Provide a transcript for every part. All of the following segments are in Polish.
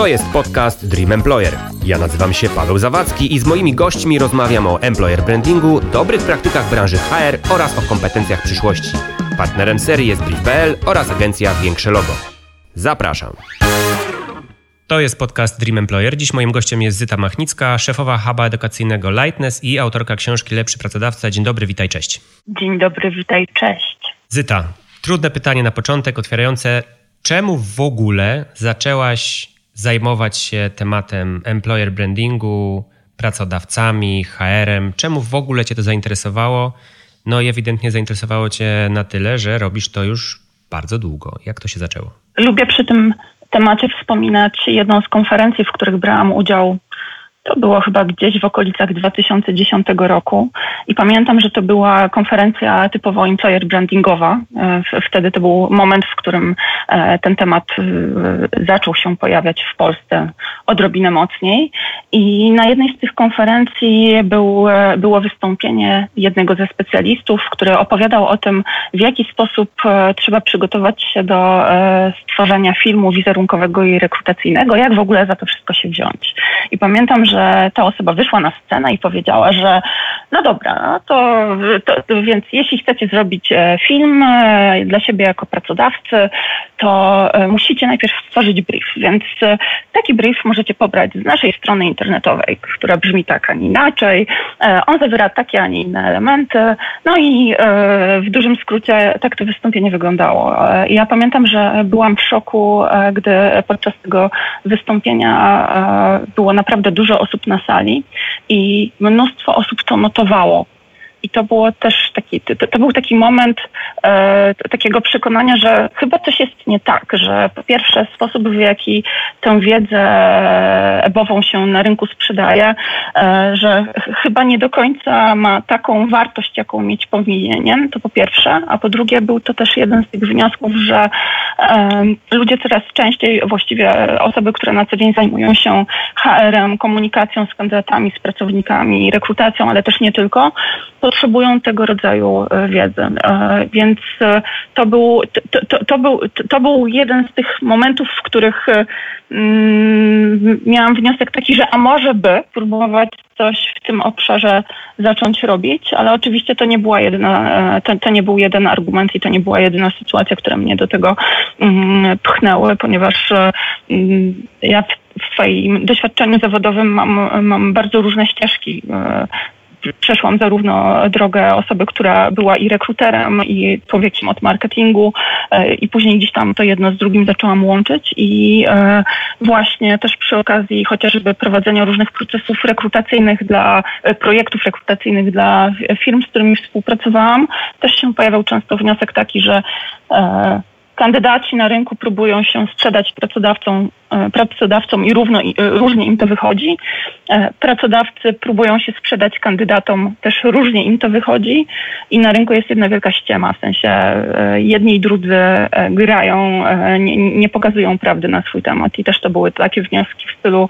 To jest podcast Dream Employer. Ja nazywam się Paweł Zawadzki i z moimi gośćmi rozmawiam o employer brandingu, dobrych praktykach branży HR oraz o kompetencjach przyszłości. Partnerem serii jest Brief.pl oraz agencja Większe Logo. Zapraszam. To jest podcast Dream Employer. Dziś moim gościem jest Zyta Machnicka, szefowa huba edukacyjnego Lightness i autorka książki Lepszy Pracodawca. Dzień dobry, witaj, cześć. Dzień dobry, witaj, cześć. Zyta, trudne pytanie na początek, otwierające. Czemu w ogóle zaczęłaś zajmować się tematem employer brandingu, pracodawcami, HR-em? Czemu w ogóle Cię to zainteresowało? No i ewidentnie zainteresowało Cię na tyle, że robisz to już bardzo długo. Jak to się zaczęło? Lubię przy tym temacie wspominać jedną z konferencji, w których brałam udział to było chyba gdzieś w okolicach 2010 roku i pamiętam, że to była konferencja typowo employer brandingowa. E, wtedy to był moment, w którym e, ten temat e, zaczął się pojawiać w Polsce odrobinę mocniej. I na jednej z tych konferencji był, było wystąpienie jednego ze specjalistów, który opowiadał o tym, w jaki sposób trzeba przygotować się do stworzenia filmu wizerunkowego i rekrutacyjnego, jak w ogóle za to wszystko się wziąć. I pamiętam, że ta osoba wyszła na scenę i powiedziała, że no dobra, to, to, to więc jeśli chcecie zrobić e, film e, dla siebie jako pracodawcy, to e, musicie najpierw stworzyć brief. Więc taki brief możecie pobrać z naszej strony internetowej, która brzmi tak, a nie inaczej. On zawiera takie, a nie inne elementy. No i w dużym skrócie tak to wystąpienie wyglądało. Ja pamiętam, że byłam w szoku, gdy podczas tego wystąpienia było naprawdę dużo osób na sali i mnóstwo osób to notowało. I to było też taki, to, to był taki moment e, takiego przekonania, że chyba coś jest nie tak, że po pierwsze sposób, w jaki tę wiedzę ebową się na rynku sprzedaje, e, że chyba nie do końca ma taką wartość, jaką mieć powinien, to po pierwsze, a po drugie był to też jeden z tych wniosków, że e, ludzie coraz częściej, właściwie osoby, które na co dzień zajmują się HR-em, komunikacją z kandydatami, z pracownikami, rekrutacją, ale też nie tylko, potrzebują tego rodzaju e, wiedzy. E, więc e, to był, to, to, to, był, to był jeden z tych momentów, w których mm, miałam wniosek taki, że a może by próbować coś w tym obszarze zacząć robić, ale oczywiście to nie była jedyna, to, to nie był jeden argument i to nie była jedyna sytuacja, która mnie do tego mm, pchnęły, ponieważ mm, ja w swoim doświadczeniu zawodowym mam, mam bardzo różne ścieżki przeszłam zarówno drogę osoby, która była i rekruterem, i człowiekiem od marketingu, e, i później gdzieś tam to jedno z drugim zaczęłam łączyć. I e, właśnie też przy okazji chociażby prowadzenia różnych procesów rekrutacyjnych dla e, projektów rekrutacyjnych dla firm, z którymi współpracowałam, też się pojawiał często wniosek taki, że kandydaci na rynku próbują się sprzedać pracodawcom, e, pracodawcom i równo, e, różnie im to wychodzi. E, pracodawcy próbują się sprzedać kandydatom, też różnie im to wychodzi i na rynku jest jedna wielka ściema, w sensie jedni i drudzy grają, nie, nie pokazują prawdy na swój temat i też to były takie wnioski w stylu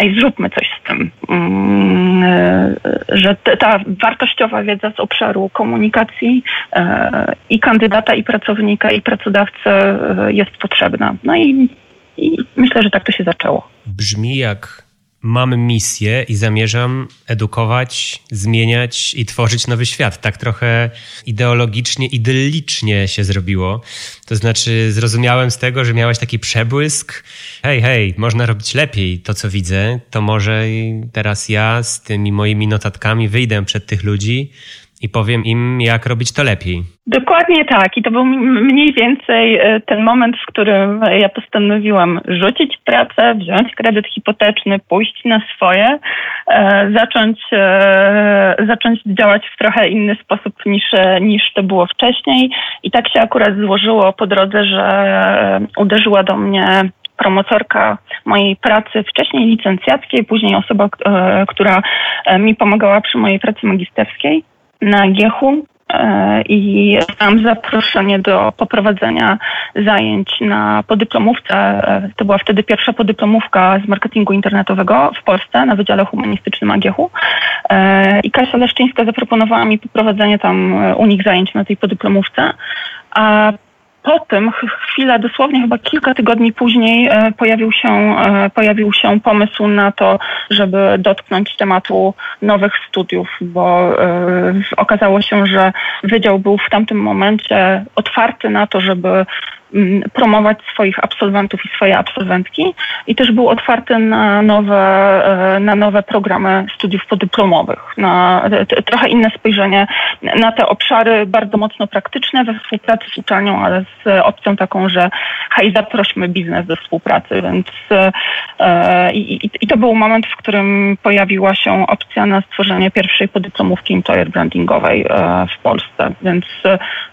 ej, zróbmy coś z tym, mm, e, że ta wartościowa wiedza z obszaru komunikacji e, i kandydata, i pracownika, i pracodawcy e, jest potrzebna. No i, i myślę, że tak to się zaczęło. Brzmi jak mam misję i zamierzam edukować, zmieniać i tworzyć nowy świat. Tak trochę ideologicznie, idyllicznie się zrobiło. To znaczy, zrozumiałem z tego, że miałeś taki przebłysk. Hej, hej, można robić lepiej to, co widzę. To może teraz ja z tymi moimi notatkami wyjdę przed tych ludzi i powiem im, jak robić to lepiej. Dokładnie tak. I to był mniej więcej e, ten moment, w którym ja postanowiłam rzucić pracę, wziąć kredyt hipoteczny, pójść na swoje, e, zacząć, e, zacząć działać w trochę inny sposób niż, niż to było wcześniej. I tak się akurat złożyło po drodze, że uderzyła do mnie promotorka mojej pracy wcześniej licencjackiej, później osoba, która mi pomagała przy mojej pracy magisterskiej na Giechu e, i mam zaproszenie do poprowadzenia zajęć na podyplomówce. E, to była wtedy pierwsza podyplomówka z marketingu internetowego w Polsce na Wydziale Humanistycznym Agiechu. E, I Kasia Leszczyńska zaproponowała mi poprowadzenie tam u nich zajęć na tej podyplomówce. A po tym, chwilę, dosłownie chyba kilka tygodni później e, pojawił się, e, pojawił się pomysł na to, żeby dotknąć tematu nowych studiów, bo okazało się, że wydział był w tamtym momencie otwarty na to, żeby promować swoich absolwentów i swoje absolwentki i też był otwarty na nowe, e, na nowe programy studiów podyplomowych, na trochę inne spojrzenie na te obszary bardzo mocno praktyczne we współpracy z uczelnią, ale z opcją taką, że hej, zaprośmy biznes do współpracy, więc e, i, i to był moment, w którym pojawiła się opcja na stworzenie pierwszej podyplomówki employer brandingowej e, w Polsce, więc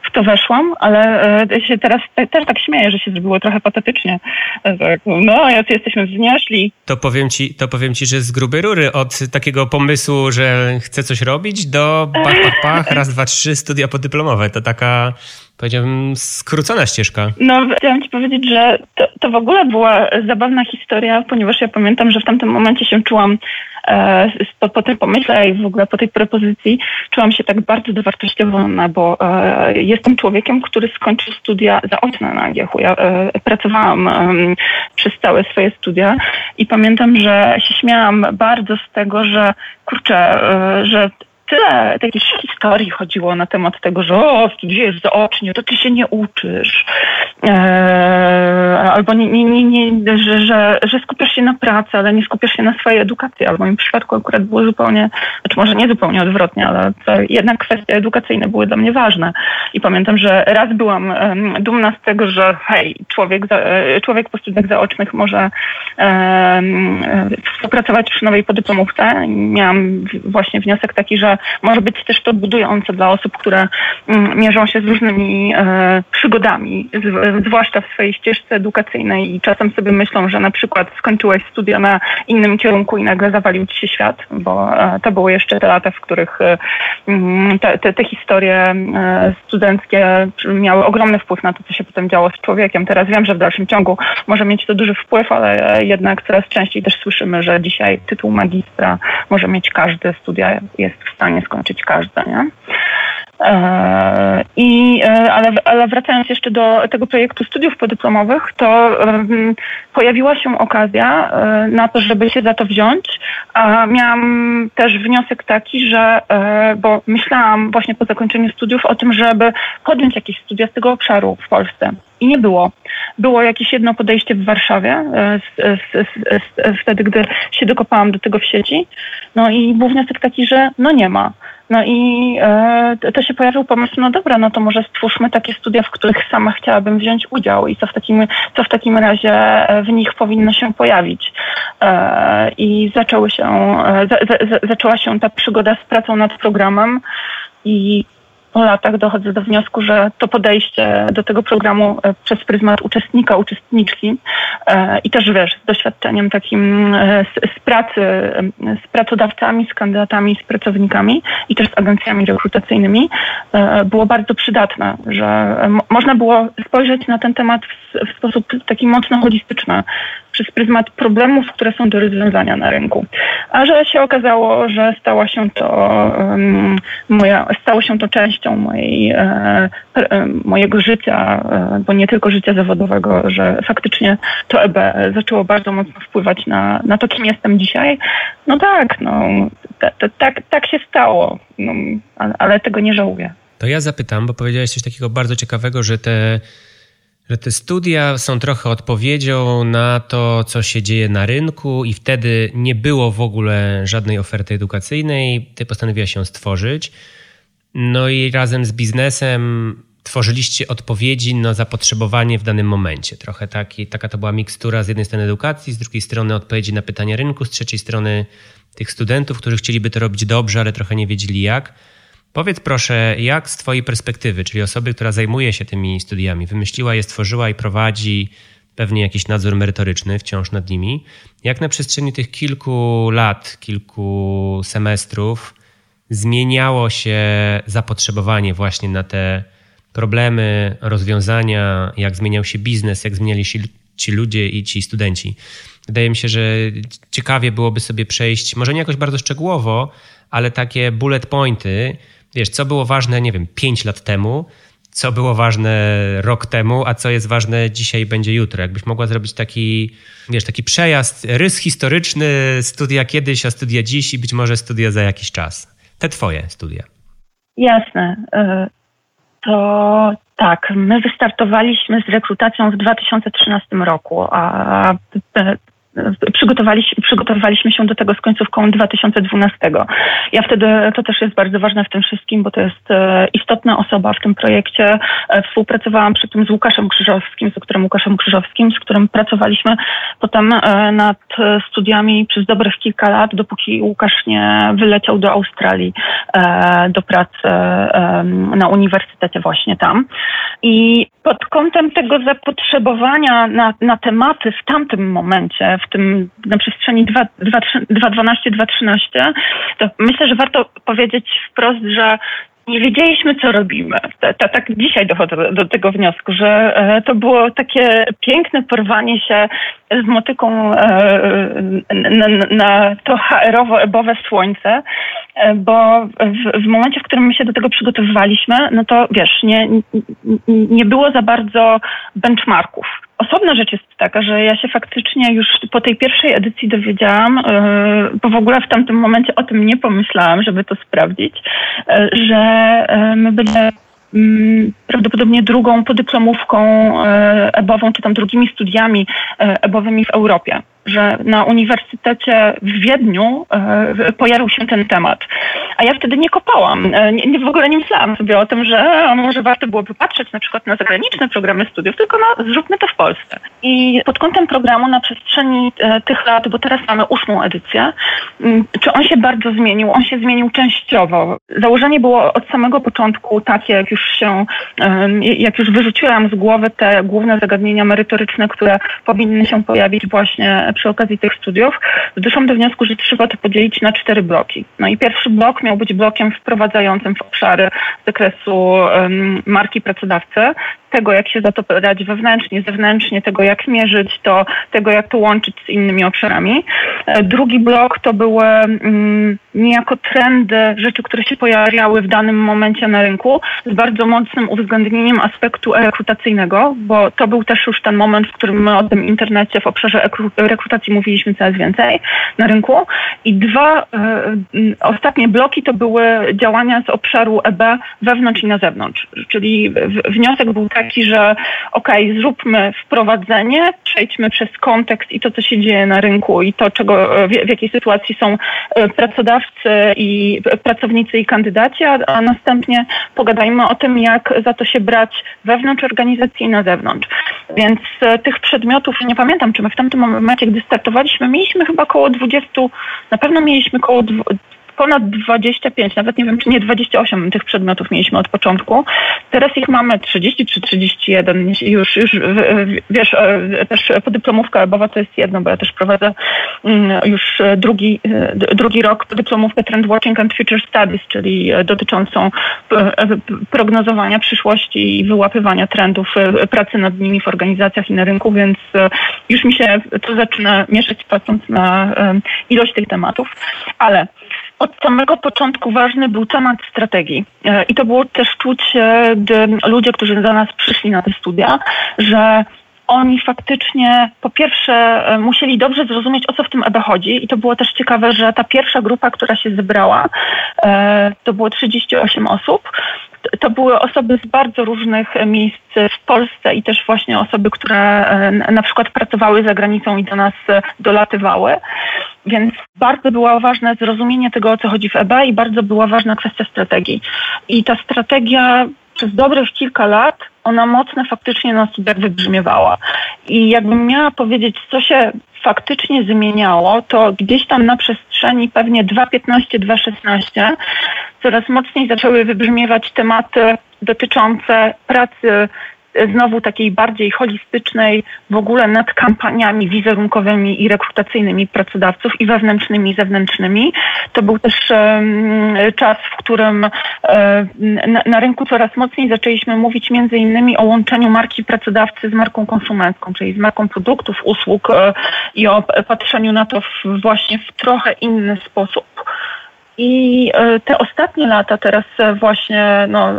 w to weszłam, ale się teraz też tak śmieję, że się zrobiło trochę patetycznie. Tak, no, jacy jesteśmy wznieśli. To powiem ci, to powiem ci, że z grubej rury od takiego pomysłu, że chcę coś robić do pach, pach, pach, raz, dwa, trzy, studia podyplomowe. To taka powiedziałbym, skrócona ścieżka. No, chciałam ci powiedzieć, że to, to w ogóle była zabawna historia, ponieważ ja pamiętam, że w tamtym momencie się czułam e, po, po tym pomyśle i w ogóle po tej propozycji czułam się tak bardzo dowartościowana, bo e, jestem człowiekiem, który skończył studia zaoczne na AGH. Ja e, pracowałam przez całe swoje studia i pamiętam, że się śmiałam bardzo z tego, że kurczę, e, że tyle takich historii chodziło na temat tego, że o, studiujesz zaocznie, to ty się nie uczysz. Eee, albo nie, nie, nie, nie, że, że, że skupiasz się na pracy, ale nie skupiasz się na swojej edukacji. Albo w moim przypadku akurat było zupełnie, znaczy może nie zupełnie odwrotnie, ale jednak kwestie edukacyjne były dla mnie ważne. I pamiętam, że raz byłam um, dumna z tego, że hej, człowiek, za, e, człowiek po studiach zaocznych może um, współpracować przy nowej podyplomówce. Miałam właśnie wniosek taki, że może być też to budujące dla osób, które mm, mierzą się z różnymi e, przygodami, zwłaszcza w swojej ścieżce edukacyjnej i czasem sobie myślą, że na przykład skończyłeś studia na innym kierunku i nagle zawalił ci się świat, bo e, to były jeszcze te lata, w których e, mm, te, te, te historie studenckie miały ogromny wpływ na to, co się potem działo z człowiekiem. Teraz wiem, że w dalszym ciągu może mieć to duży wpływ, ale jednak coraz częściej też słyszymy, że dzisiaj tytuł magistra może mieć każdy, studia jest w stanie stanie skończyć każda, nie? E, I, e, ale, ale wracając jeszcze do tego projektu studiów podyplomowych, to pojawiła się okazja um, na to, żeby się za to wziąć. Miałam też wniosek taki, że, bo myślałam właśnie po zakończeniu studiów o tym, żeby podjąć jakieś studia z tego obszaru w Polsce. I nie było. Było jakieś jedno podejście w Warszawie, z, z, z, wtedy, gdy się dokopałam do tego w sieci. No i był wniosek taki, że no nie ma. No i e, to się pojawił pomysł, no dobra, no to może stwórzmy takie studia, w których sama chciałabym wziąć udział i co w takim, co w takim razie e, w nich powinno się pojawić. E, I zaczęły się, e, za, za, zaczęła się ta przygoda z pracą nad programem i po latach dochodzę do wniosku, że to podejście do tego programu e, przez pryzmat uczestnika, uczestniczki e, i też wiesz, z doświadczeniem takim e, z, z pracy z pracodawcami, z kandydatami, z pracownikami i też z agencjami rekrutacyjnymi było bardzo przydatne, że można było spojrzeć na ten temat w, w sposób taki mocno holistyczny, przez pryzmat problemów, które są do rozwiązania na rynku. A że się okazało, że stała się to um, moja, stało się to częścią mojej, e, e, mojego życia, e, bo nie tylko życia zawodowego, że faktycznie to EB zaczęło bardzo mocno wpływać na, na to, kim jestem dzisiaj. No tak, no, tak, tak się stało, no, ale, ale tego nie żałuję. To ja zapytam, bo powiedziałeś coś takiego bardzo ciekawego, że te że te studia są trochę odpowiedzią na to, co się dzieje na rynku, i wtedy nie było w ogóle żadnej oferty edukacyjnej. Ty postanowiłaś się stworzyć. No i razem z biznesem tworzyliście odpowiedzi na zapotrzebowanie w danym momencie. Trochę taki, taka to była mikstura z jednej strony edukacji, z drugiej strony odpowiedzi na pytania rynku, z trzeciej strony tych studentów, którzy chcieliby to robić dobrze, ale trochę nie wiedzieli jak. Powiedz proszę, jak z Twojej perspektywy, czyli osoby, która zajmuje się tymi studiami, wymyśliła je, stworzyła i prowadzi pewnie jakiś nadzór merytoryczny wciąż nad nimi, jak na przestrzeni tych kilku lat, kilku semestrów zmieniało się zapotrzebowanie właśnie na te problemy, rozwiązania, jak zmieniał się biznes, jak zmieniali się ci ludzie i ci studenci. Wydaje mi się, że ciekawie byłoby sobie przejść, może nie jakoś bardzo szczegółowo, ale takie bullet pointy, wiesz, co było ważne, nie wiem, 5 lat temu, co było ważne rok temu, a co jest ważne dzisiaj będzie jutro. Jakbyś mogła zrobić taki, wiesz, taki przejazd, rys historyczny, studia kiedyś, a studia dziś i być może studia za jakiś czas. Te twoje studia. Jasne. E, to tak, my wystartowaliśmy z rekrutacją w 2013 roku, a przygotowaliśmy, przygotowywaliśmy się do tego z końcówką 2012. Ja wtedy, to też jest bardzo ważne w tym wszystkim, bo to jest e, istotna osoba w tym projekcie. E, współpracowałam przy tym z Łukaszem Krzyżowskim, z doktorem Łukaszem Krzyżowskim, z którym pracowaliśmy potem e, nad studiami przez dobrych kilka lat, dopóki Łukasz nie wyleciał do Australii do pracy na uniwersytecie właśnie tam. I pod kątem tego zapotrzebowania na, na tematy w tamtym momencie, w tym na przestrzeni 2012-2013, to myślę, że warto powiedzieć wprost, że nie wiedzieliśmy, co robimy. Tak dzisiaj dochodzę do, do, tego wniosku, że e, to było takie piękne porwanie się z motyką e, na, na to HR-owo-ebowe słońce, e, bo w, w, momencie, w którym my się do tego przygotowywaliśmy, no to wiesz, nie, nie było za bardzo benchmarków. Osobna rzecz jest taka, że ja się faktycznie już po tej pierwszej edycji dowiedziałam, e, bo w ogóle w tamtym momencie o tym nie pomyślałam, żeby to sprawdzić, że my będziemy mm, prawdopodobnie drugą podyplomówką ebową, czy tam drugimi studiami ebowymi w Europie że na Uniwersytecie w Wiedniu e, pojawił się ten temat. A ja wtedy nie kopałam. E, nie, w ogóle nie myślałam sobie o tym, że może warto byłoby patrzeć na przykład na zagraniczne programy studiów, tylko no, zróbmy to w Polsce. I pod kątem programu na przestrzeni e, tych lat, bo teraz mamy ósmą edycję, czy on się bardzo zmienił? On się zmienił częściowo. Założenie było od samego początku takie, jak już się, jak już wyrzuciłam z głowy te główne zagadnienia merytoryczne, które powinny się pojawić właśnie przy okazji tych studiów, doszłam do wniosku, że trzeba to podzielić na cztery bloki. No i pierwszy blok miał być blokiem wprowadzającym w obszary z zakresu um, marki pracodawcy, tego, jak się za to brać wewnętrznie, zewnętrznie, tego, jak mierzyć to, tego, jak to łączyć z innymi obszarami. E, drugi blok to były um, niejako trendy, rzeczy, które się pojawiały w danym momencie na rynku, z bardzo mocnym uwzględnieniem aspektu rekrutacyjnego, bo to był też już ten moment, w którym my o tym internecie w obszarze rekrutacji mówiliśmy coraz więcej na rynku. I dwa y, ostatnie bloki to były działania z obszaru EB wewnątrz i na zewnątrz. Czyli wniosek był taki, że ok, zróbmy wprowadzenie, przejdźmy przez kontekst i to, co się dzieje na rynku i to, czego, w, w jakiej sytuacji są e, pracodawcy i pracownicy i kandydaci, a, a następnie pogadajmy o tym, jak za to się brać wewnątrz organizacji i na zewnątrz. Więc tych przedmiotów, nie pamiętam, czy my w tamtym momencie, gdy startowaliśmy, mieliśmy chyba około 20, na pewno mieliśmy około ponad 25, nawet nie wiem, czy nie 28 tych przedmiotów mieliśmy od początku. Teraz ich mamy 30 czy 31. Już, już wiesz, e, też podyplomówka albowa to jest jedno, bo ja też prowadzę mm, już drugi, e, drugi rok podyplomówkę Trend Watching and Future Studies, czyli dotyczącą e, prognozowania przyszłości i wyłapywania trendów pracy nad nimi w organizacjach i na rynku, więc już mi się to zaczyna mieszać patrząc na ilość tych tematów. Ale od samego początku ważny był temat strategii. E, I to było też czuć, gdy ludzie, którzy do nas przyszli na te studia, że oni faktycznie po pierwsze e, musieli dobrze zrozumieć, o co w tym EBE chodzi i to było też ciekawe, że ta pierwsza grupa, która się zebrała, e, to było 38 osób, to były osoby z bardzo różnych miejsc w Polsce i też właśnie osoby, które na przykład pracowały za granicą i do nas dolatywały. Więc bardzo było ważne zrozumienie tego, o co chodzi w EB i bardzo była ważna kwestia strategii. I ta strategia przez dobrych kilka lat ona mocno faktycznie na studiach wybrzmiewała. I jakbym miała powiedzieć, co się faktycznie zmieniało, to gdzieś tam na przestrzeni pewnie 2.15-2.16 coraz mocniej zaczęły wybrzmiewać tematy dotyczące pracy znowu takiej bardziej holistycznej w ogóle nad kampaniami wizerunkowymi i rekrutacyjnymi pracodawców i wewnętrznymi i zewnętrznymi. To był też czas, w którym na, na rynku coraz mocniej zaczęliśmy mówić między innymi o łączeniu marki pracodawcy z marką konsumencką, czyli z marką produktów, usług e, i o patrzeniu na to w, właśnie w trochę inny sposób I e, te ostatnie lata, teraz e, właśnie, no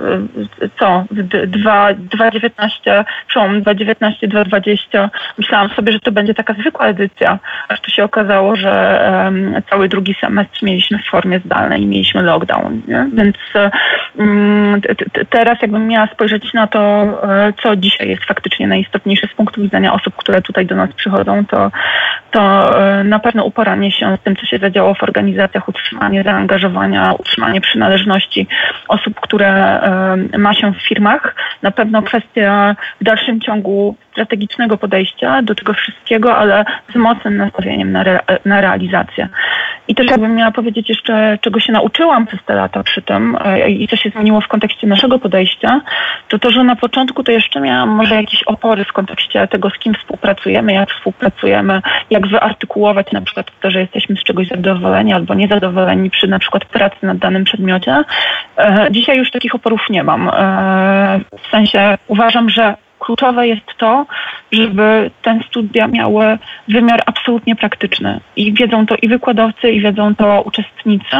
co, 2.19, przełom 2.19, 2.20, myślałam sobie, że to będzie taka zwykła edycja, aż to się okazało, że um, cały drugi semestr mieliśmy w formie zdalnej i mieliśmy lockdown, nie? więc um, teraz jakbym miała spojrzeć na to, co dzisiaj jest faktycznie najistotniejsze z punktu widzenia osób, które tutaj do nas przychodzą, to, to na pewno uporanie się z tym, co się zadziało w organizacjach, utrzymanie zaangażowania, utrzymanie przynależności osób, które ma się w firmach. Na pewno kwestia w dalszym ciągu strategicznego podejścia do tego wszystkiego, ale z mocnym nastawieniem na, re, na realizację. I też jakbym miała powiedzieć jeszcze, czego się nauczyłam przez te lata przy tym e, i co się zmieniło w kontekście naszego podejścia, to to, że na początku to jeszcze miałam może jakieś opory w kontekście tego, z kim współpracujemy, jak współpracujemy, jak wyartykułować na przykład to, że jesteśmy z czegoś zadowoleni albo niezadowoleni przy na przykład pracy nad danym przedmiocie. E, dzisiaj już takich oporów nie mam. E, w sensie uważam, że kluczowe jest to, żeby te studia miały wymiar absolutnie praktyczny. I wiedzą to i wykładowcy, i wiedzą to uczestnicy.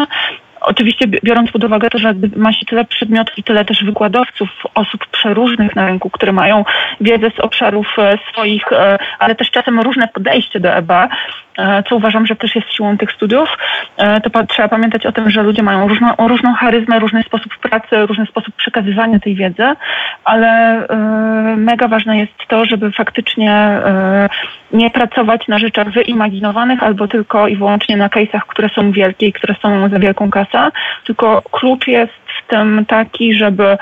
Oczywiście biorąc pod uwagę to, że ma się tyle przedmiotów i tyle też wykładowców, osób przeróżnych na rynku, które mają wiedzę z obszarów e, swoich, e, ale też czasem różne podejście do EB, e, co uważam, że też jest siłą tych studiów, to trzeba pamiętać o tym, że ludzie mają różną, różną charyzmę, różny sposób pracy, różny sposób przekazywania tej wiedzy, ale mega ważne jest to, żeby faktycznie nie pracować na rzeczach wyimaginowanych albo tylko i wyłącznie na case'ach, które są wielkie i które są za wielką kasę, tylko klucz jest w tym taki, żeby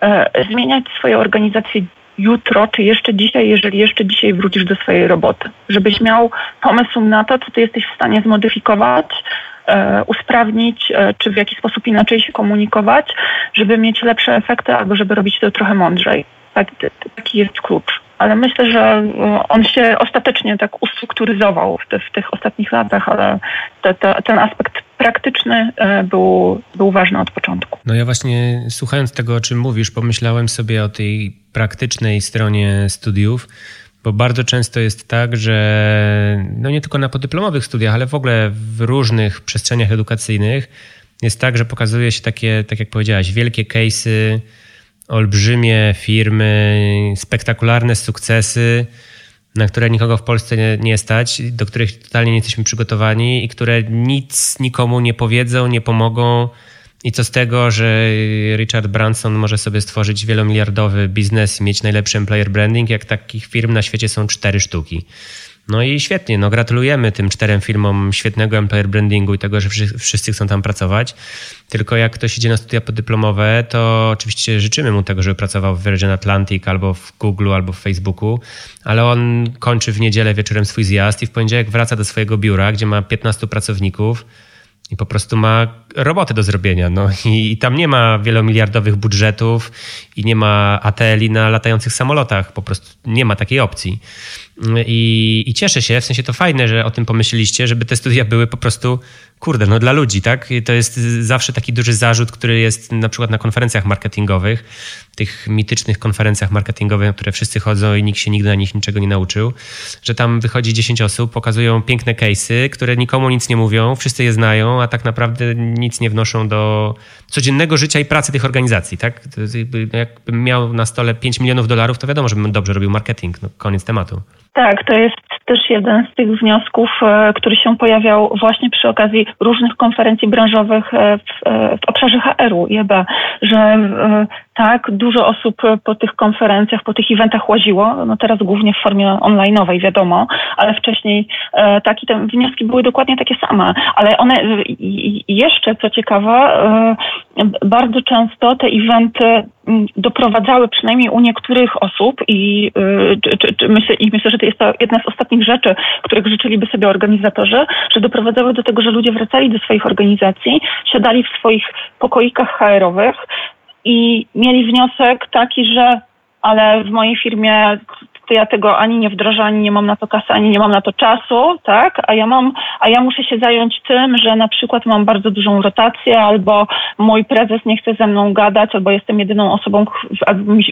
e, zmieniać swoje organizacje jutro, czy jeszcze dzisiaj, jeżeli jeszcze dzisiaj wrócisz do swojej roboty. Żebyś miał pomysł na to, co ty jesteś w stanie zmodyfikować, e, usprawnić, e, czy w jakiś sposób inaczej się komunikować, żeby mieć lepsze efekty albo żeby robić to trochę mądrzej. Tak, taki jest klucz ale myślę, że e, on się ostatecznie tak ustrukturyzował w, te, w tych ostatnich latach, ale te, te, ten aspekt praktyczny e, był, był ważny od początku. No ja właśnie słuchając tego, o czym mówisz, pomyślałem sobie o tej praktycznej stronie studiów, bo bardzo często jest tak, że no nie tylko na podyplomowych studiach, ale w ogóle w różnych przestrzeniach edukacyjnych jest tak, że pokazuje się takie, tak jak powiedziałaś, wielkie case'y, olbrzymie firmy, spektakularne sukcesy, na które nikogo w Polsce nie, nie stać, do których totalnie nie jesteśmy przygotowani i które nic nikomu nie powiedzą, nie pomogą. I co z tego, że Richard Branson może sobie stworzyć wielomiliardowy biznes i mieć najlepszy employer branding, jak takich firm na świecie są cztery sztuki. No i świetnie, no gratulujemy tym czterem firmom świetnego employer brandingu i tego, że wszyscy chcą tam pracować. Tylko jak ktoś idzie na studia podyplomowe, to oczywiście życzymy mu tego, żeby pracował w Virgin Atlantic albo w Google albo w Facebooku, ale on kończy w niedzielę wieczorem swój zjazd i w poniedziałek wraca do swojego biura, gdzie ma 15 pracowników i po prostu ma robotę do zrobienia. No i, i, tam nie ma wielomiliardowych budżetów i nie ma ateli na latających samolotach. Po prostu nie ma takiej opcji. I, I, cieszę się, w sensie to fajne, że o tym pomyśleliście, żeby te studia były po prostu, kurde, no dla ludzi, tak? I to jest zawsze taki duży zarzut, który jest na przykład na konferencjach marketingowych, tych mitycznych konferencjach marketingowych, na które wszyscy chodzą i nikt się nigdy na nich niczego nie nauczył, że tam wychodzi 10 osób, pokazują piękne case'y, które nikomu nic nie mówią, wszyscy je znają, a tak naprawdę nic nie wnoszą do codziennego życia i pracy tych organizacji, tak? Jakbym miał na stole 5 milionów dolarów, to wiadomo, żebym dobrze robił marketing, no koniec tematu. Tak, to jest też jeden z tych wniosków, e, który się pojawiał właśnie przy okazji różnych konferencji branżowych e, w, e, w obszarze HR-u i że tak, dużo osób po tych konferencjach, po tych eventach łaziło, no teraz głównie w formie online'owej, wiadomo, ale wcześniej takie te wnioski były dokładnie takie same, ale one jeszcze, co ciekawe, bardzo często te eventy doprowadzały przynajmniej u niektórych osób i, czy, czy myślę, i myślę, że to jest to jedna z ostatnich rzeczy, których życzyliby sobie organizatorzy, że doprowadzały do tego, że ludzie wracali do swoich organizacji, siadali w swoich pokoikach HR-owych i mieli wniosek taki, że ale w mojej firmie to ja tego ani nie wdrożę, ani nie mam na to kasy, ani nie mam na to czasu, tak? A ja mam, a ja muszę się zająć tym, że na przykład mam bardzo dużą rotację, albo mój prezes nie chce ze mną gadać, albo jestem jedyną osobą,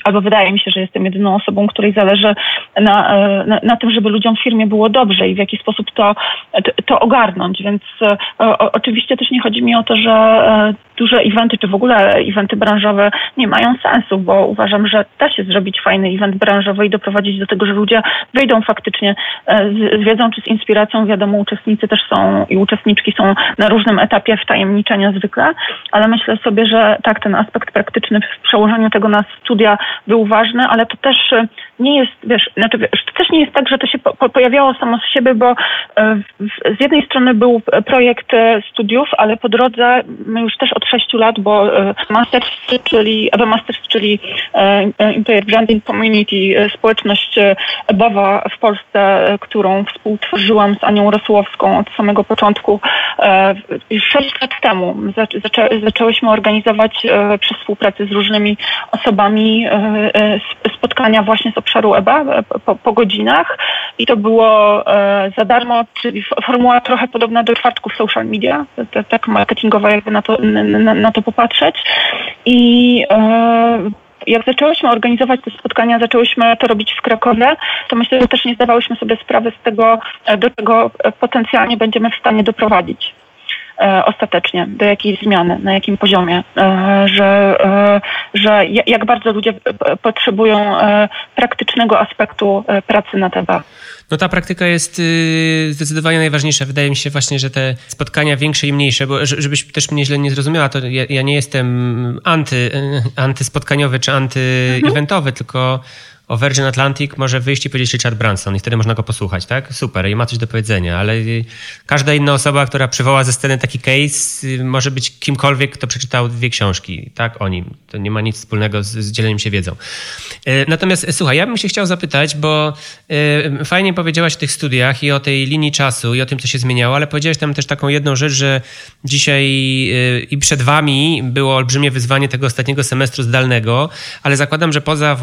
albo, wydaje mi się, że jestem jedyną osobą, której zależy na, e, na, na, tym, żeby ludziom w firmie było dobrze i w jaki sposób to, to, to ogarnąć. Więc e, o, oczywiście też nie chodzi mi o to, że e, duże eventy, czy w ogóle eventy branżowe nie mają sensu, bo uważam, że da się zrobić fajny event branżowy i doprowadzić do tego, że ludzie wyjdą faktycznie e, z, wiedzą czy z inspiracją. Wiadomo, uczestnicy też są i uczestniczki są na różnym etapie wtajemniczenia zwykle, ale myślę sobie, że tak, ten aspekt praktyczny w przełożeniu tego na studia był ważny, ale to też nie jest, wiesz, znaczy, wiesz, to też nie jest tak, że to się po, pojawiało samo z siebie, bo e, z jednej strony był projekt e, studiów, ale po drodze my już też od sześciu lat, bo e, Masters, czyli EBA Masters, czyli Employer Branding Community, społeczność EBAWA w Polsce, którą współtworzyłam z Anią Rosłowską od samego początku, sześć lat temu zaczę, zaczęłyśmy organizować przy współpracy z różnymi osobami spotkania właśnie z obszaru EBA e, po, po godzinach. I to było e, za darmo, czyli formuła trochę podobna do czwartków social media, tak marketingowa jakby na to, na, na to popatrzeć. I e, jak zaczęłyśmy organizować te spotkania, zaczęłyśmy to robić w Krakowie, to myślę, że też nie zdawałyśmy sobie sprawy z tego, do czego potencjalnie będziemy w stanie doprowadzić. E, ostatecznie, do jakiej zmiany, na jakim poziomie, e, że, e, że jak bardzo ludzie potrzebują praktycznego aspektu pracy na TB. No ta praktyka jest y, zdecydowanie najważniejsza. Wydaje mi się właśnie, że te spotkania większe i mniejsze, bo żebyś też mnie źle nie zrozumiała, to ja, ja nie jestem anty, antyspotkaniowy czy antyeventowy, mhm. tylko o Virgin Atlantic może wyjść i powiedzieć Richard Branson i wtedy można go posłuchać, tak? Super, i ma coś do powiedzenia, ale każda inna osoba, która przywoła ze sceny taki case, może być kimkolwiek, kto przeczytał dwie książki, tak? O nim. To nie ma nic wspólnego z, z dzieleniem się wiedzą. E, natomiast słuchaj, ja bym się chciał zapytać, bo fajnie powiedziałaś o tych studiach i o tej linii czasu i o tym, co się zmieniało, ale powiedziałaś tam też taką jedną rzecz, że dzisiaj i przed wami było olbrzymie wyzwanie tego ostatniego semestru zdalnego, ale zakładam, że poza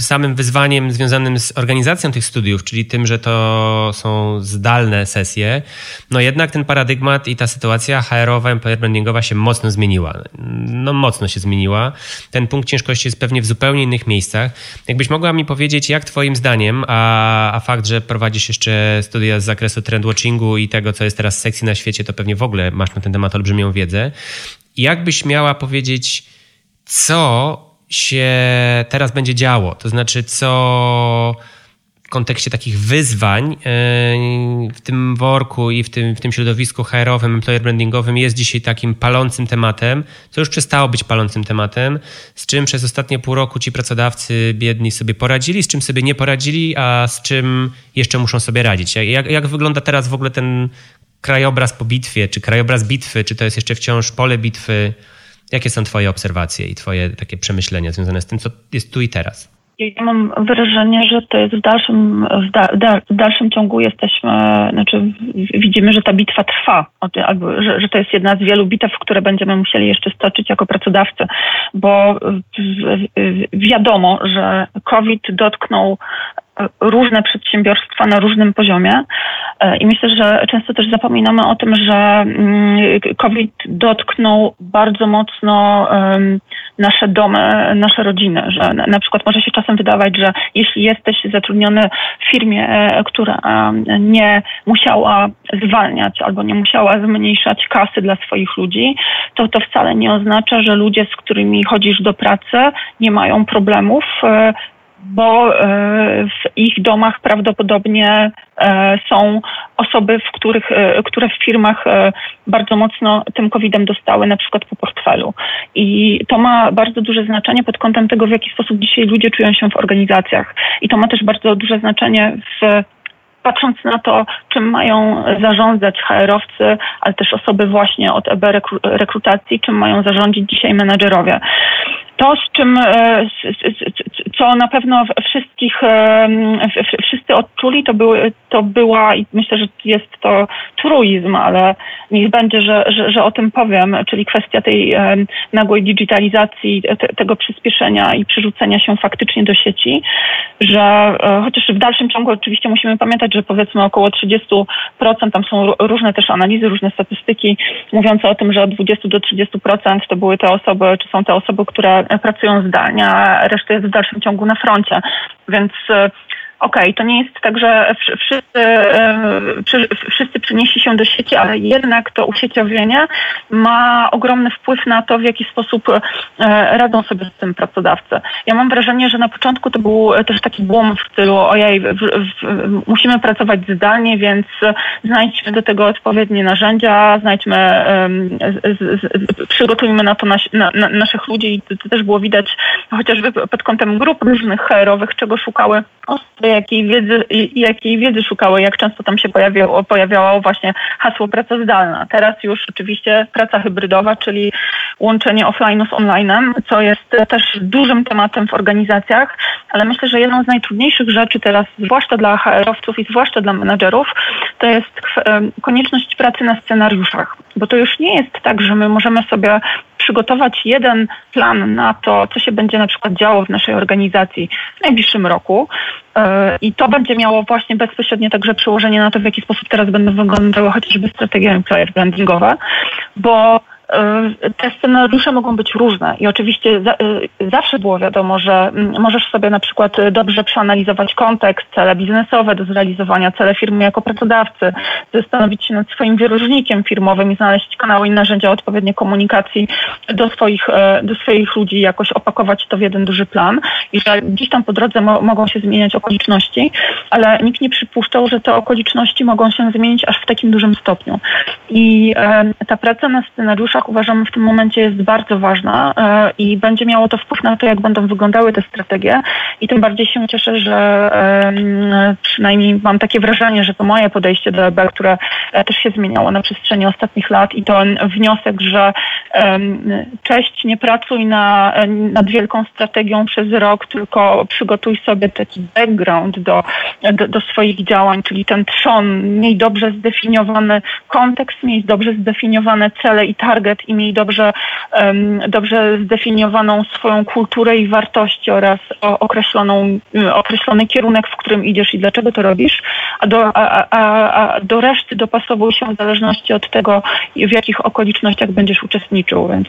samym samym wyzwaniem związanym z organizacją tych studiów, czyli tym, że to są zdalne sesje, no jednak ten paradygmat i ta sytuacja HR-owa, employer brandingowa się mocno zmieniła. No mocno się zmieniła. Ten punkt ciężkości jest pewnie w zupełnie innych miejscach. Jakbyś mogła mi powiedzieć, jak twoim zdaniem, a, a fakt, że prowadzisz jeszcze studia z zakresu trendwatchingu i tego, co jest teraz sexy na świecie, to pewnie w ogóle masz na ten temat olbrzymią wiedzę. Jakbyś miała powiedzieć, co się teraz będzie działo. To znaczy, co w kontekście takich wyzwań e, w tym worku i w tym, w tym środowisku HR-owym, employer brandingowym jest dzisiaj takim palącym tematem, co już przestało być palącym tematem, z czym przez ostatnie pół roku ci pracodawcy biedni sobie poradzili, z czym sobie nie poradzili, a z czym jeszcze muszą sobie radzić. Jak, jak wygląda teraz w ogóle ten krajobraz po bitwie, czy krajobraz bitwy, czy to jest jeszcze wciąż pole bitwy? Jakie są Twoje obserwacje i Twoje takie przemyślenia związane z tym, co jest tu i teraz? Ja mam wrażenie, że to jest w dalszym, w, da, w dalszym ciągu jesteśmy, znaczy widzimy, że ta bitwa trwa, albo że, że to jest jedna z wielu bitew, które będziemy musieli jeszcze stoczyć jako pracodawcy, bo wiadomo, że COVID dotknął różne przedsiębiorstwa na różnym poziomie. E, i myślę, że często też zapominamy o tym, że mm, COVID dotknął bardzo mocno nasze domy, nasze rodziny, że na przykład może się czasem wydawać, że jeśli jesteś zatrudniony w firmie, e, która nie musiała zwalniać albo nie musiała zmniejszać kasy dla swoich ludzi, to to wcale nie oznacza, że ludzie, z którymi chodzisz do pracy, nie mają problemów e, bo e, w ich domach prawdopodobnie e, są osoby, w których, e, które w firmach bardzo mocno tym COVID-em dostały, na przykład po portfelu. I to ma bardzo duże znaczenie pod kątem tego, w jaki sposób dzisiaj ludzie czują się w organizacjach. I to ma też bardzo duże znaczenie w patrząc na to, czym mają zarządzać HR-owcy, ale też osoby właśnie od EB rekrutacji, czym mają zarządzić dzisiaj menedżerowie. To, z czym, e, co na pewno wszystkich, e, wszyscy odczuli, to, to była i myślę, że jest to truizm, ale niech będzie, że, że, że o tym powiem, czyli kwestia tej e, nagłej digitalizacji, te, tego przyspieszenia i przerzucenia się faktycznie do sieci, że chociaż w dalszym ciągu oczywiście musimy pamiętać, że powiedzmy około 30%, tam są różne też analizy, różne statystyki mówiące o tym, że od 20 do 30% to były te osoby, czy są te osoby, które pracują zdalnie, a reszta jest w dalszym ciągu na froncie. Więc e, okej, okay, to nie jest tak, że wszyscy, wszyscy się do sieci, ale jednak to usieciowienie ma ogromny wpływ na to, w jaki sposób e, radzą sobie z tym pracodawcy. Ja mam wrażenie, że na początku to był też taki błąd w stylu ojej, w, w, musimy pracować zdalnie, więc znajdźmy do tego odpowiednie narzędzia, znajdźmy, przygotujmy na to nas, na, na naszych ludzi i to też było widać chociażby pod kątem grup różnych HR-owych, czego szukały osoby, jakiej wiedzy, jakiej wiedzy szukały, jak często tam się pojawiało, pojawiało właśnie hasło praca zdalna. Teraz już oczywiście praca hybrydowa, czyli łączenie offline'u z online'em, co jest też dużym tematem w organizacjach, ale myślę, że jedną z najtrudniejszych rzeczy teraz, zwłaszcza dla HR-owców i zwłaszcza dla menedżerów, to jest konieczność pracy na scenariuszach. Bo to już nie jest tak, że my możemy sobie przygotować jeden plan na to, co się będzie na przykład działo w naszej organizacji w najbliższym roku. E, I to będzie miało właśnie bezpośrednie także przełożenie na to, w jaki sposób teraz będą wyglądały chociażby strategie employer brandingowe, bo te scenariusze mogą być różne i oczywiście e, zawsze było wiadomo, że mm, możesz sobie na przykład dobrze przeanalizować kontekst, cele biznesowe do zrealizowania, cele firmy jako pracodawcy, zastanowić się nad swoim wyróżnikiem firmowym i znaleźć kanały i narzędzia odpowiedniej komunikacji do swoich, e, do swoich ludzi, jakoś opakować to w jeden duży plan i że gdzieś tam po drodze mo mogą się zmieniać okoliczności, ale nikt nie przypuszczał, że te okoliczności mogą się zmienić aż w takim dużym stopniu. I ta praca na scenariuszach uważam w tym momencie jest bardzo ważna e, i będzie miało to wpływ na to, jak będą wyglądały te strategie. I tym bardziej się cieszę, że przynajmniej mam takie wrażenie, że to moje podejście do EB, które e, też się zmieniało na przestrzeni ostatnich lat. I to wniosek, że cześć, nie pracuj na, nad wielką strategią przez rok, tylko przygotuj sobie taki background do, do, do swoich działań, czyli ten trzon, miej dobrze zdefiniowany kontekst, miej dobrze zdefiniowane cele i target, i miej dobrze, dobrze zdefiniowaną swoją kulturę i wartości oraz określoną, y, określony kierunek, w którym idziesz i dlaczego to robisz, a do, a, a, a do reszty dopasowuj się w zależności od tego, w jakich okolicznościach będziesz uczestniczył. Więc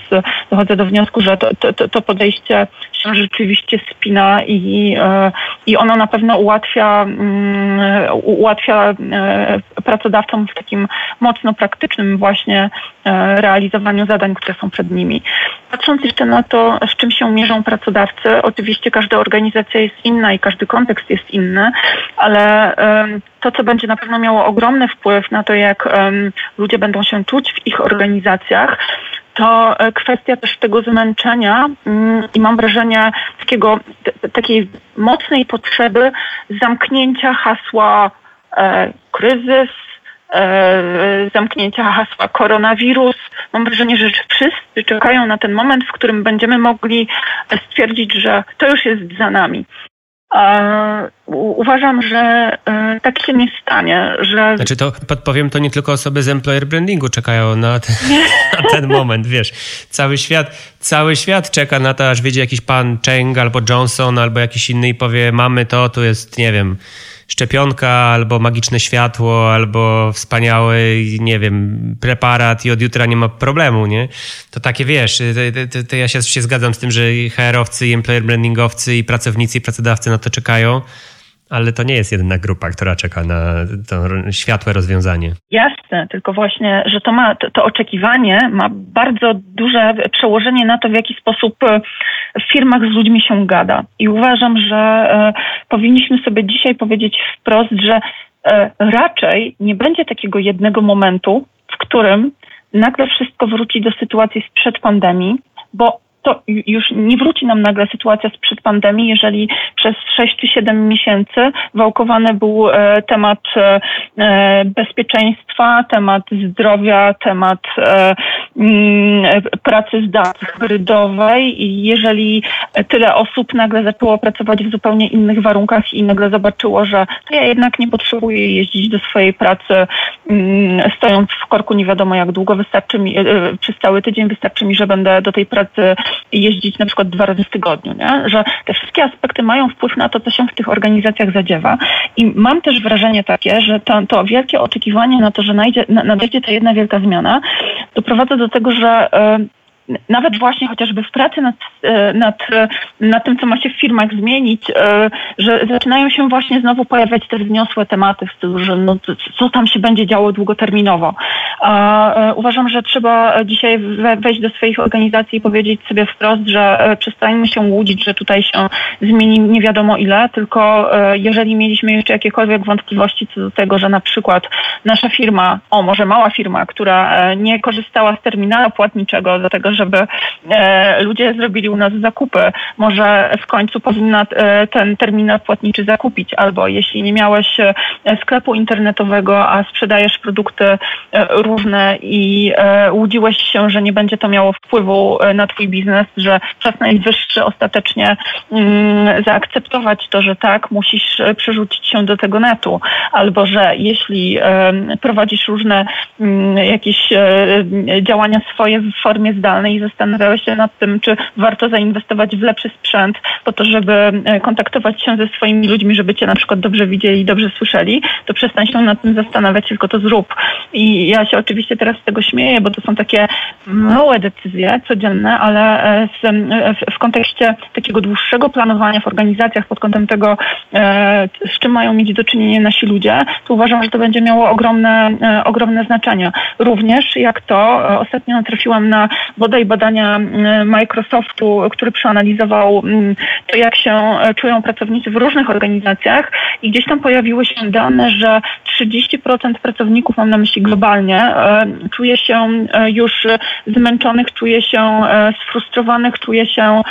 dochodzę do wniosku, że to, to, to podejście się rzeczywiście spina i, y, i ono na pewno ułatwia, mm, ułatwia pracodawcom w takim mocno praktycznym właśnie realizowaniu wykonywaniu zadań, które są przed nimi. Patrząc jeszcze na to, z czym się mierzą pracodawcy, oczywiście każda organizacja jest inna i każdy kontekst jest inny, ale to, co będzie na pewno miało ogromny wpływ na to, jak ludzie będą się czuć w ich organizacjach, to e, kwestia też tego zmęczenia mm, i mam wrażenie takiego, takiej mocnej potrzeby zamknięcia hasła e, kryzys, E, zamknięcia hasła koronawirus. Mam wrażenie, że wszyscy czekają na ten moment, w którym będziemy mogli stwierdzić, że to już jest za nami. Uważam, że e, tak się nie stanie, że... Znaczy to podpowiem, to nie tylko osoby z employer brandingu czekają na ten, na ten moment, wiesz. Cały świat, cały świat czeka na to, aż wiedzie jakiś pan Cheng albo Johnson albo jakiś inny i powie, mamy to, tu jest, nie wiem szczepionka, albo magiczne światło, albo wspaniały, nie wiem, preparat i od jutra nie ma problemu, nie? To takie, wiesz, to, to, to ja się, się zgadzam z tym, że HR-owcy, i employer brandingowcy, i pracownicy, i pracodawcy na to czekają. Ale to nie jest jedyna grupa, która czeka na to światłe rozwiązanie. Jasne, tylko właśnie, że to ma to, to, oczekiwanie ma bardzo duże przełożenie na to, w jaki sposób e, w firmach z ludźmi się gada. I uważam, że e, powinniśmy sobie dzisiaj powiedzieć wprost, że e, raczej nie będzie takiego jednego momentu, w którym nagle wszystko wróci do sytuacji sprzed pandemii, bo to już nie wróci nam nagle sytuacja sprzed pandemii, jeżeli przez 6 czy 7 miesięcy wałkowany był e, temat e, e, bezpieczeństwa, temat zdrowia, temat mm, pracy zdalnej, hybrydowej i jeżeli tyle osób nagle zaczęło pracować w zupełnie innych warunkach i nagle zobaczyło, że ja jednak nie potrzebuję jeździć do swojej pracy mm, stojąc w korku nie wiadomo jak długo, wystarczy mi, przez cały tydzień wystarczy mi, że będę do tej pracy jeździć na przykład dwa razy w tygodniu, nie? że te wszystkie aspekty mają wpływ na to, co się w tych organizacjach zadziewa. I mam też wrażenie takie, że to, to wielkie oczekiwanie na to, że nadejdzie ta jedna wielka zmiana, doprowadza do tego, że e, nawet właśnie chociażby w pracy nad, e, nad, nad tym, co ma się w firmach zmienić, e, że zaczynają się właśnie znowu pojawiać te wzniosłe tematy w stylu, że no, co tam się będzie działo długoterminowo. E, uważam, że trzeba dzisiaj wejść do swoich organizacji i powiedzieć sobie wprost, że przestańmy się łudzić, że tutaj się zmieni nie wiadomo ile, tylko jeżeli mieliśmy jeszcze jakiekolwiek wątpliwości co do tego, że na przykład nasza firma, o może mała firma, która nie korzystała z terminala płatniczego do tego, żeby e, ludzie zrobili u nas zakupy. Może w końcu powinna e, ten terminal płatniczy zakupić, albo jeśli nie miałeś e, sklepu internetowego, a sprzedajesz produkty różne i łudziłeś się, że nie będzie to miało wpływu na twój biznes, że czas najwyższy ostatecznie mm, zaakceptować to, że tak, musisz przerzucić się do tego netu, albo że jeśli prowadzisz różne mm, jakieś działania swoje w formie zdalnej, i zastanawiałeś się nad tym, czy warto zainwestować w lepszy sprzęt po to, żeby e, kontaktować się ze swoimi ludźmi, żeby cię na przykład dobrze widzieli i dobrze słyszeli, to przestań się nad tym zastanawiać, tylko to zrób. I ja się oczywiście teraz z tego śmieję, bo to są takie małe decyzje codzienne, ale e, w, w kontekście takiego dłuższego planowania w organizacjach pod kątem tego, e, z czym mają mieć do czynienia nasi ludzie, to uważam, że to będzie miało ogromne, ogromne znaczenie. Również jak to, ostatnio trafiłam na bodaj i badania mm, Microsoftu, który przeanalizował mm, to, jak się e, czują pracownicy w różnych organizacjach i gdzieś tam pojawiły się dane, że 30% pracowników, mam na myśli globalnie, e, czuje się e, już zmęczonych, czuje się sfrustrowanych, czuje się,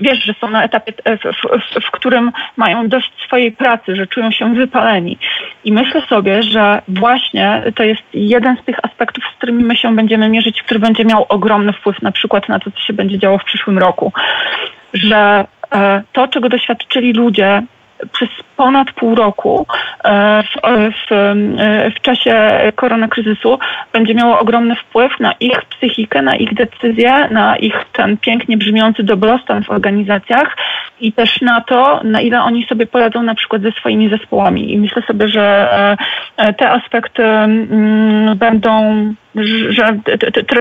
wiesz, że są na etapie, w, w, w którym mają dość swojej pracy, że czują się wypaleni. I myślę sobie, że właśnie to jest jeden z tych aspektów, z którymi my się będziemy mierzyć, który będzie miał ogromny wpływ na przykład na to, co się będzie działo w przyszłym roku. Że e, to, czego doświadczyli ludzie przez ponad pół roku e, w, w, e, w czasie koronakryzysu będzie miało ogromny wpływ na ich psychikę, na ich decyzje, na ich ten pięknie brzmiący dobrostan w organizacjach i też na to, na ile oni sobie poradzą na przykład ze swoimi zespołami. I myślę sobie, że te aspekty mm, będą że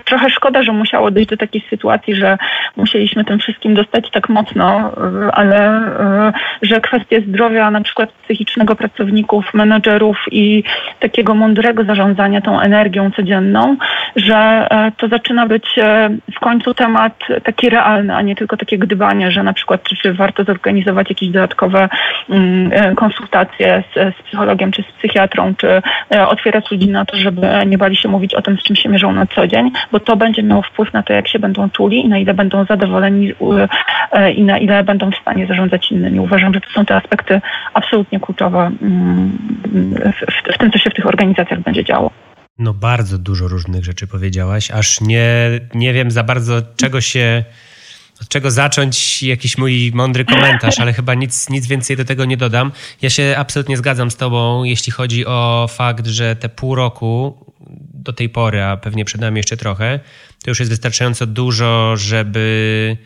trochę szkoda, że musiało dojść do takiej sytuacji, że musieliśmy tym wszystkim dostać tak mocno, ale e, że kwestie zdrowia na przykład psychicznego pracowników, menedżerów i takiego mądrego zarządzania tą energią codzienną, że e, to zaczyna być e, w końcu temat taki realny, a nie tylko takie gdybanie, że na przykład czy, czy warto zorganizować jakieś dodatkowe mm, konsultacje z, z psychologiem czy z psychiatrą, czy otwierać ludzi na to, żeby nie bali się mówić o tym, czym się mierzą na co dzień, bo to będzie miało wpływ na to, jak się będą czuli i na ile będą zadowoleni e, i na ile będą w stanie zarządzać innymi. Uważam, że to są te aspekty absolutnie kluczowe mm, w, tym, co się w tych organizacjach będzie działo. No bardzo dużo różnych rzeczy powiedziałaś, aż nie, nie wiem za bardzo czego się od czego zacząć jakiś mój mądry komentarz, ale chyba nic, nic więcej do tego nie dodam. Ja się absolutnie zgadzam z Tobą, jeśli chodzi o fakt, że te pół roku do tej pory, a pewnie przed nami jeszcze trochę, to już jest wystarczająco dużo, żeby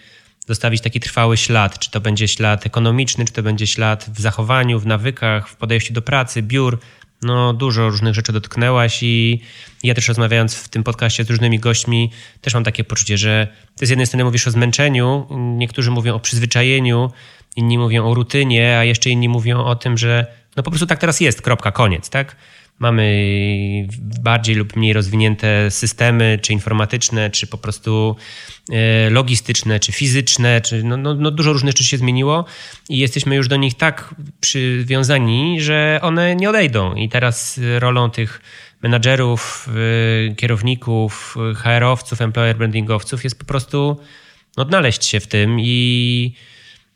zostawić taki trwały ślad. Czy to będzie ślad ekonomiczny, czy to będzie ślad w zachowaniu, w nawykach, w podejściu do pracy, biur. No, dużo różnych rzeczy dotknęłaś i ja też rozmawiając w tym podcaście z różnymi gośćmi, też mam takie poczucie, że ty z jednej strony mówisz o zmęczeniu, niektórzy mówią o przyzwyczajeniu, inni mówią o rutynie, a jeszcze inni mówią o tym, że no po prostu tak teraz jest, kropka, koniec, tak? Mamy bardziej lub mniej rozwinięte systemy, czy informatyczne, czy po prostu e, logistyczne, czy fizyczne, czy no, no, no, dużo różnych rzeczy się zmieniło i jesteśmy już do nich tak przywiązani, że one nie odejdą. I teraz rolą tych menadżerów, e, kierowników, HR-owców, employer brandingowców jest po prostu odnaleźć się w tym i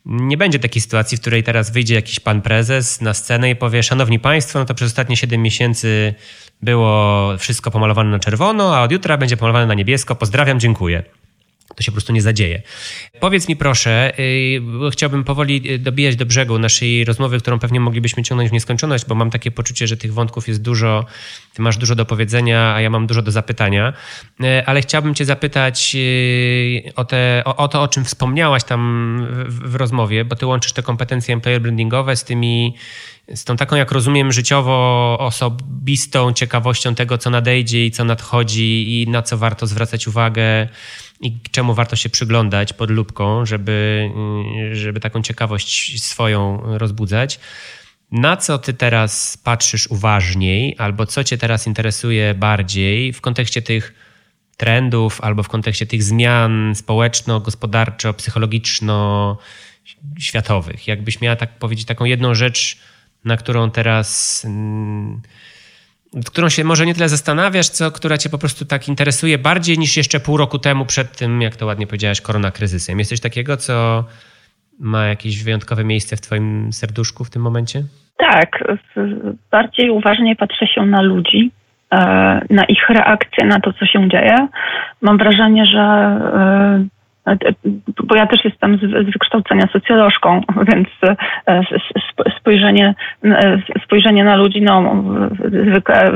nie będzie takiej sytuacji, w której teraz wyjdzie jakiś pan prezes na scenę i powie: Szanowni Państwo, no to przez ostatnie 7 miesięcy było wszystko pomalowane na czerwono, a od jutra będzie pomalowane na niebiesko. Pozdrawiam, dziękuję. To się po prostu nie zadzieje. Powiedz mi proszę, y, chciałbym powoli y, dobijać do brzegu naszej rozmowy, którą pewnie moglibyśmy ciągnąć w nieskończoność, bo mam takie poczucie, że tych wątków jest dużo, ty masz dużo do powiedzenia, a ja mam dużo do zapytania. Y, ale chciałbym cię zapytać o, te, o, o to, o czym wspomniałaś tam w, w rozmowie, bo ty łączysz te kompetencje employer brandingowe z tymi z tą taką, jak rozumiem, życiowo osobistą ciekawością tego, co nadejdzie i co nadchodzi i na co warto zwracać uwagę i czemu warto się przyglądać pod lubką, żeby, żeby taką ciekawość swoją rozbudzać. Na co ty teraz patrzysz uważniej, albo co cię teraz interesuje bardziej w kontekście tych trendów, albo w kontekście tych zmian społeczno-gospodarczo-psychologiczno-światowych? Jakbyś miała tak powiedzieć taką jedną rzecz, na którą teraz mm, którą się może nie tyle zastanawiasz, co która cię po prostu tak interesuje bardziej niż jeszcze pół roku temu przed tym, jak to ładnie powiedziałaś, koronakryzysem. Jest coś takiego, co ma jakieś wyjątkowe miejsce w twoim serduszku w tym momencie? Tak, bardziej uważnie patrzę się na ludzi, e, na ich reakcje na to, co się dzieje. Mam wrażenie, że e, bo ja też jestem z wykształcenia socjolożką, więc e, spojrzenie, e, spojrzenie na ludzi no, zwykle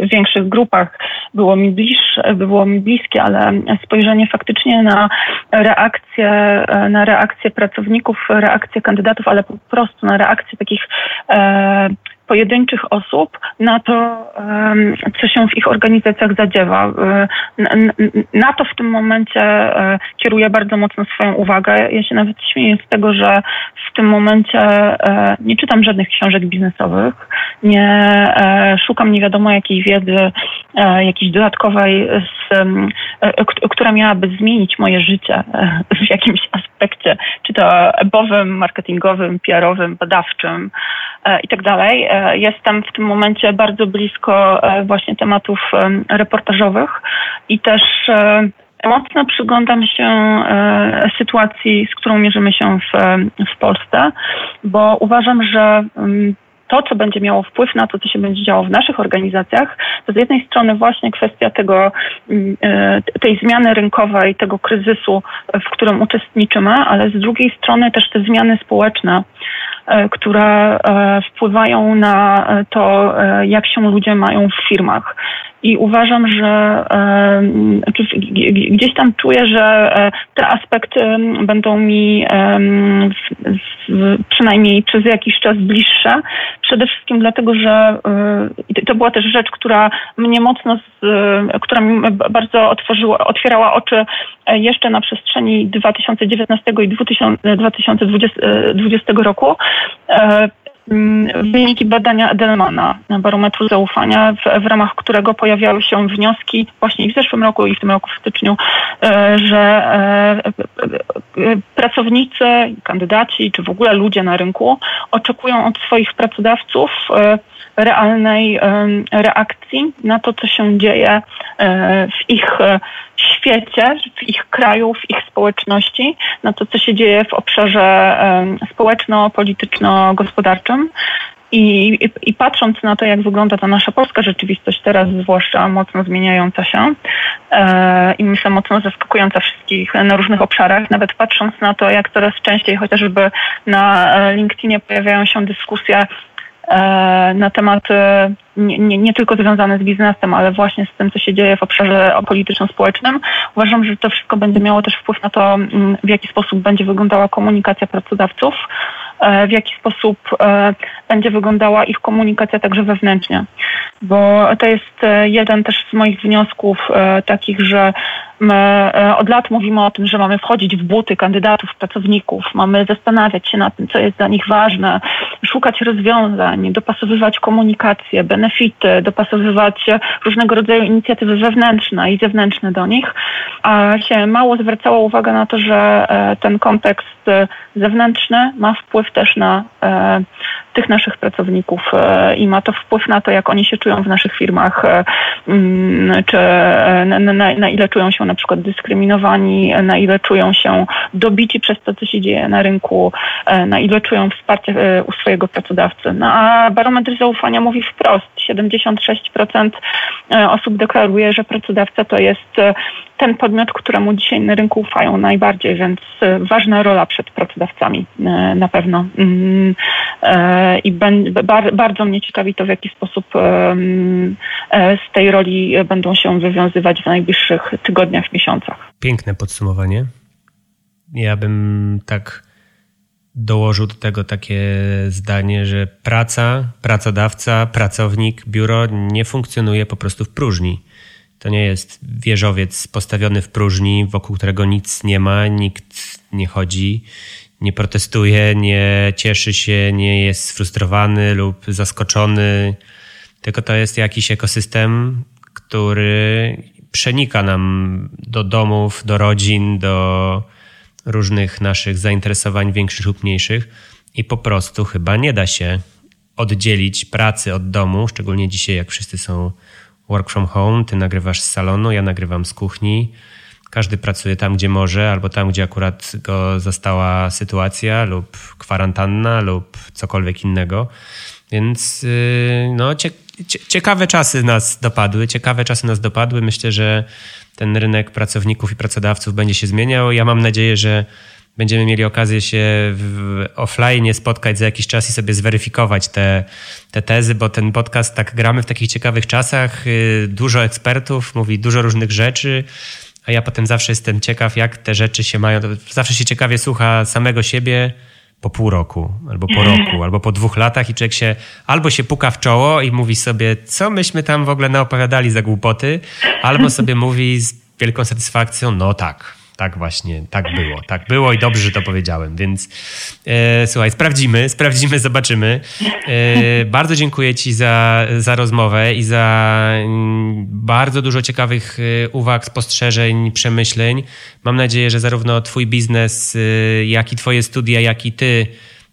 w większych grupach było mi bliższe, było mi bliskie, ale spojrzenie faktycznie na reakcje, e, na reakcje pracowników, reakcje kandydatów, ale po prostu na reakcje takich e, pojedynczych osób na to, co się w ich organizacjach zadziewa. Na to w tym momencie e, kieruję bardzo mocno swoją uwagę. Ja się nawet śmieję z tego, że w tym momencie e, nie czytam żadnych książek biznesowych, nie e, szukam nie wiadomo jakiej wiedzy, jakiejś dodatkowej, z, która miałaby zmienić moje życie w jakimś aspekcie, czy to ebowym, marketingowym, PR-owym, badawczym i tak dalej. E, jestem w tym momencie bardzo blisko e, właśnie tematów e, reportażowych i też mocno przyglądam się sytuacji, z którą mierzymy się w, w Polsce, bo uważam, że to, co będzie miało wpływ na to, co się będzie działo w naszych organizacjach, to z jednej strony właśnie kwestia tego, mm, tej zmiany rynkowej, tego kryzysu, w którym uczestniczymy, ale z drugiej strony też te zmiany społeczne, E, które e, wpływają na e, to, jak się ludzie mają w firmach. I uważam, że gdzieś tam czuję, że te aspekty będą mi przynajmniej przez jakiś czas bliższe. Przede wszystkim dlatego, że to była też rzecz, która mnie mocno, która mi bardzo otworzyła, otwierała oczy jeszcze na przestrzeni 2019 i 2020 roku E, wyniki badania Edelmana, barometru zaufania, w, w, ramach którego pojawiały się wnioski właśnie i w zeszłym roku, i w tym roku w styczniu, e, że e, pracownicy, kandydaci, czy w ogóle ludzie na rynku oczekują od swoich pracodawców realnej reakcji na to, co się dzieje w ich świecie, w ich kraju, w ich społeczności, na to, co się dzieje w obszarze społeczno-polityczno-gospodarczym. I, i, I, patrząc na to, jak wygląda ta nasza polska rzeczywistość teraz, zwłaszcza mocno zmieniająca się e, i myślę mocno zaskakująca wszystkich na różnych obszarach, nawet patrząc na to, jak coraz częściej chociażby na LinkedInie pojawiają się dyskusje E, na tematy nie, nie, nie, tylko związane z biznesem, ale właśnie z tym, co się dzieje w obszarze polityczno-społecznym. Uważam, że to wszystko będzie miało też wpływ na to, mm, w jaki sposób będzie wyglądała komunikacja pracodawców, e, w jaki sposób e, będzie wyglądała ich komunikacja także wewnętrznie. Bo to jest jeden też z moich wniosków takich, że e, od lat mówimy o tym, że mamy wchodzić w buty kandydatów, pracowników, mamy zastanawiać się nad tym, co jest dla nich ważne, szukać rozwiązań, dopasowywać komunikację, benefity, dopasowywać różnego rodzaju inicjatywy wewnętrzne i zewnętrzne do nich, a się mało zwracało uwagę na to, że e, ten kontekst zewnętrzny ma wpływ też na e, tych naszych pracowników i ma to wpływ na to, jak oni się czują w naszych firmach, mm, czy na, na ile czują się na przykład dyskryminowani, na ile czują się dobici przez to, co się dzieje na rynku, na ile czują wsparcie u swojego pracodawcy. No, a barometr zaufania mówi wprost, 76% osób deklaruje, że pracodawca to jest ten podmiot, któremu dzisiaj na rynku ufają najbardziej, więc ważna rola przed pracodawcami na pewno. Mm, I bardzo mnie ciekawi to, w jaki sposób z tej roli będą się wywiązywać w najbliższych tygodniach, miesiącach. Piękne podsumowanie. Ja bym tak dołożył do tego takie zdanie, że praca, pracodawca, pracownik, biuro nie funkcjonuje po prostu w próżni. To nie jest wieżowiec postawiony w próżni, wokół którego nic nie ma, nikt nie chodzi, nie protestuje, nie cieszy się, nie jest sfrustrowany lub zaskoczony, tylko to jest jakiś ekosystem, który przenika nam do domów, do rodzin, do różnych naszych zainteresowań większych lub mniejszych. I po prostu chyba nie da się oddzielić pracy od domu, szczególnie dzisiaj, jak wszyscy są work from home, ty nagrywasz z salonu, ja nagrywam z kuchni. Każdy pracuje tam, gdzie może, albo tam, gdzie akurat go zastała sytuacja, lub kwarantanna, lub cokolwiek innego. Więc y, no, ciekawe czasy nas dopadły. Ciekawe czasy nas dopadły. Myślę, że ten rynek pracowników i pracodawców będzie się zmieniał. Ja mam nadzieję, że będziemy mieli okazję się w offline spotkać za jakiś czas i sobie zweryfikować te, te tezy, bo ten podcast tak gramy w takich ciekawych czasach. Y, dużo ekspertów mówi dużo różnych rzeczy, a ja potem zawsze jestem ciekaw, jak te rzeczy się mają. Zawsze się ciekawie słucha samego siebie po pół roku, albo po roku, albo po dwóch latach i człowiek się albo się puka w czoło i mówi sobie, co myśmy tam w ogóle naopowiadali za głupoty, albo sobie mówi z wielką satysfakcją, no tak, tak właśnie, tak było, tak było i dobrze, że to powiedziałem, więc e, słuchaj, sprawdzimy, sprawdzimy, zobaczymy. E, bardzo dziękuję Ci za, za rozmowę i za mm, bardzo dużo ciekawych e, uwag, spostrzeżeń, przemyśleń. Mam nadzieję, że zarówno Twój biznes, e, jak i Twoje studia, jak i Ty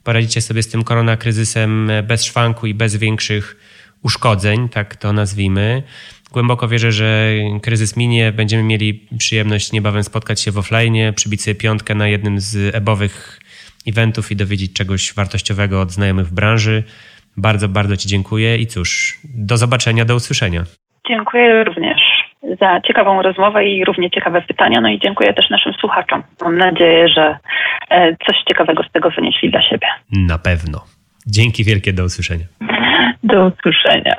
poradzicie sobie z tym koronakryzysem bez szwanku i bez większych uszkodzeń, tak to nazwijmy. Głęboko wierzę, że kryzys minie, będziemy mieli przyjemność niebawem spotkać się w offline, przybić sobie piątkę na jednym z ebowych eventów i dowiedzieć czegoś wartościowego od znajomych w branży. Bardzo, bardzo Ci dziękuję i cóż, do zobaczenia, do usłyszenia. Dziękuję również za ciekawą rozmowę i równie ciekawe pytania. No i dziękuję też naszym słuchaczom. Mam nadzieję, że e, coś ciekawego z tego wynieśli dla siebie. Na pewno. Dzięki wielkie, do usłyszenia. Do usłyszenia.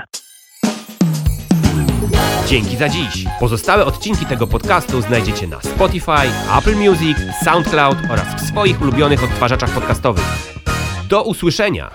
Dzięki za dziś. Pozostałe odcinki tego podcastu znajdziecie na Spotify, Apple Music, SoundCloud oraz w swoich ulubionych odtwarzaczach podcastowych. Do usłyszenia!